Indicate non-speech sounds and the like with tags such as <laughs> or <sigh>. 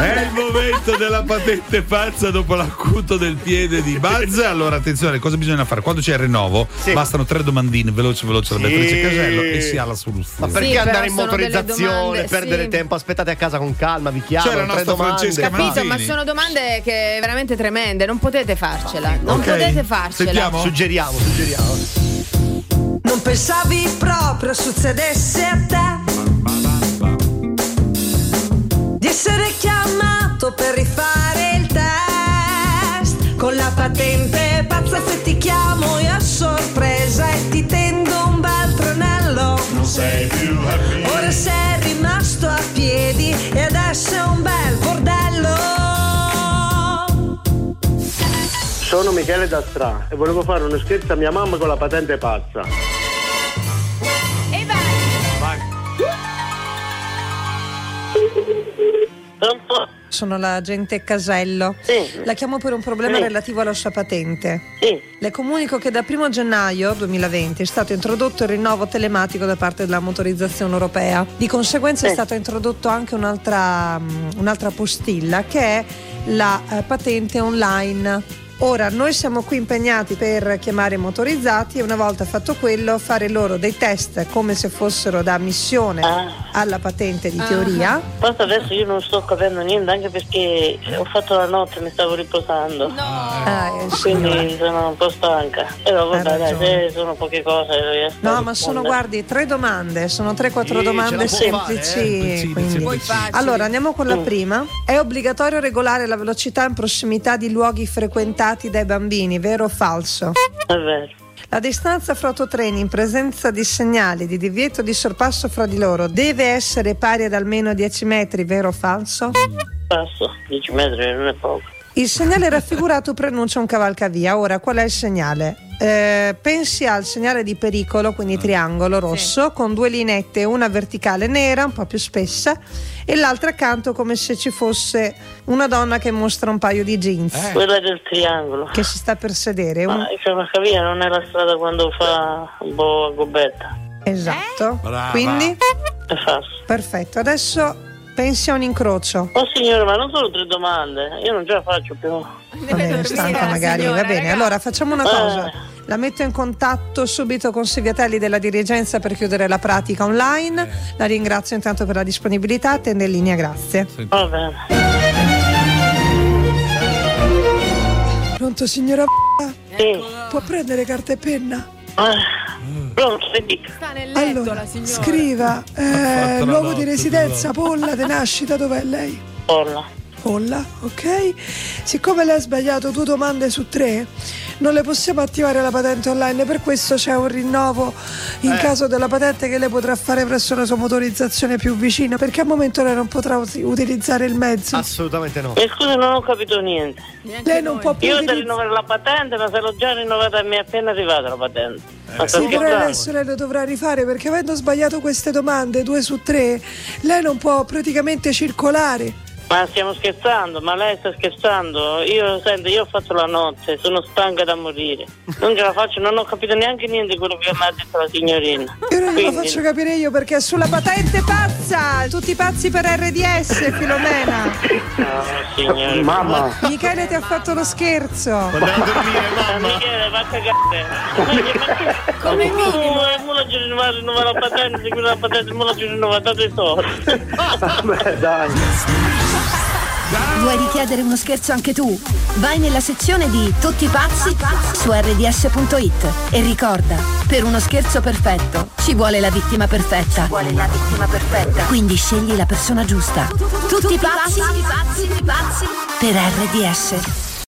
È il momento della patente pazza dopo l'acuto del piede di Buzz. Allora, attenzione, cosa bisogna fare? Quando c'è il rinnovo, Sì. bastano tre domandine, veloce, veloce, alla Sì. Beatrice Casello e si ha la Ma soluzione. perché Sì, andare in motorizzazione, perdere sì. tempo? Aspettate a casa con calma, vi chiamo. C'è la tre nostra domande. Francesca Capito, ma sono domande che veramente tremende, non potete farcela. Non Ok. potete farcela. Sentiamo. Suggeriamo, suggeriamo. Non pensavi proprio succedesse a te per rifare il test con la patente pazza se ti chiamo io a sorpresa e ti tendo un bel tranello. Non sei più Ora sei rimasto a piedi e adesso è un bel bordello. Sono Michele Dastra e volevo fare uno scherzo a mia mamma con la patente pazza. Sono l'agente Casello. Sì. La chiamo per un problema Sì. relativo alla sua patente. Sì. Le comunico che da 1 gennaio 2020 è stato introdotto il rinnovo telematico da parte della motorizzazione europea. Di conseguenza è Sì. stato introdotto anche un'altra, mm, un'altra postilla che è la eh, patente online. Ora noi siamo qui impegnati per chiamare i motorizzati e una volta fatto quello fare loro dei test come se fossero da ammissione Ah. alla patente di teoria. Forse adesso io non sto capendo niente anche perché ho fatto la notte e mi stavo riposando. Ah, eh, sì. Quindi sono un po' stanca. Però vabbè, dai, sono poche cose. No, ma sono guardi tre domande, sono 3-4 Sì, domande può fare, semplici. eh. Quindi-. Allora andiamo con la Mm. prima. È obbligatorio regolare la velocità in prossimità di luoghi frequentati dai bambini, vero o falso? È vero. La distanza fra autotreni in presenza di segnali di divieto di sorpasso fra di loro deve essere pari ad almeno 10 metri, vero o falso? Passo, 10 metri non è poco. Il segnale raffigurato preannuncia un cavalcavia. Ora, qual è il segnale? Eh, pensi al segnale di pericolo, quindi triangolo rosso, con due linette, una verticale nera, un po' più spessa, e l'altra accanto come se ci fosse una donna che mostra un paio di jeans, Eh. Quella del triangolo. che si sta per sedere. Un- Ma il cavalcavia non è la strada quando fa un po' a gobetta. Esatto. Brava. Quindi, È falso. perfetto. Adesso pensi a un incrocio. Oh signore, ma non sono tre domande. Io non ce la faccio più. Vabbè, stanca magari, va bene. Allora facciamo una cosa. La metto in contatto subito con Seviatelli della dirigenza per chiudere la pratica online. La ringrazio intanto per la disponibilità. Attende in linea, grazie. Pronto signora Sì. Può prendere carta e penna? Ah, Pronto, si dica. Sta nel letto Allora, la signora. scriva eh, luogo di residenza, polla di nascita, dov'è lei? Polla. Polla, ok? Siccome lei ha sbagliato due domande su tre, non le possiamo attivare la patente online, per questo c'è un rinnovo in caso della patente che lei potrà fare presso la sua motorizzazione più vicina, perché al momento lei non potrà utilizzare il mezzo. Assolutamente no. Mi scusi, non ho capito niente. Neanche lei non noi. può più Io devo utilizzare. rinnovare la patente, ma se l'ho già rinnovata mi è appena arrivata la patente. Sta Sì, però adesso lei lo dovrà rifare perché avendo sbagliato queste domande, due su tre, lei non può praticamente circolare. Ma stiamo scherzando, ma lei sta scherzando? Io, senti, io ho fatto la notte, sono stanca da morire. Non ce la faccio, non ho capito neanche niente di quello che mi ha detto la signorina. E ora glielo Quindi- faccio capire io perché è sulla patente pazza! Tutti pazzi per RDS, Filomena! <laughs> No, signore. Mamma, Michele ti ha fatto lo scherzo! Andare a dormire, Ma mamma. Michele, va a cagare. Come minimo. Mo la giù rinnovare, la patente, sicuro la patente, mo la giù rinnovare, date i soldi. vabbè, dai. Vuoi richiedere uno scherzo anche tu? Vai nella sezione di Tutti pazzi su rds.it e ricorda, per uno scherzo perfetto ci vuole la vittima perfetta. vuole la vittima perfetta. Quindi scegli la persona giusta. Tutti pazzi per RDS.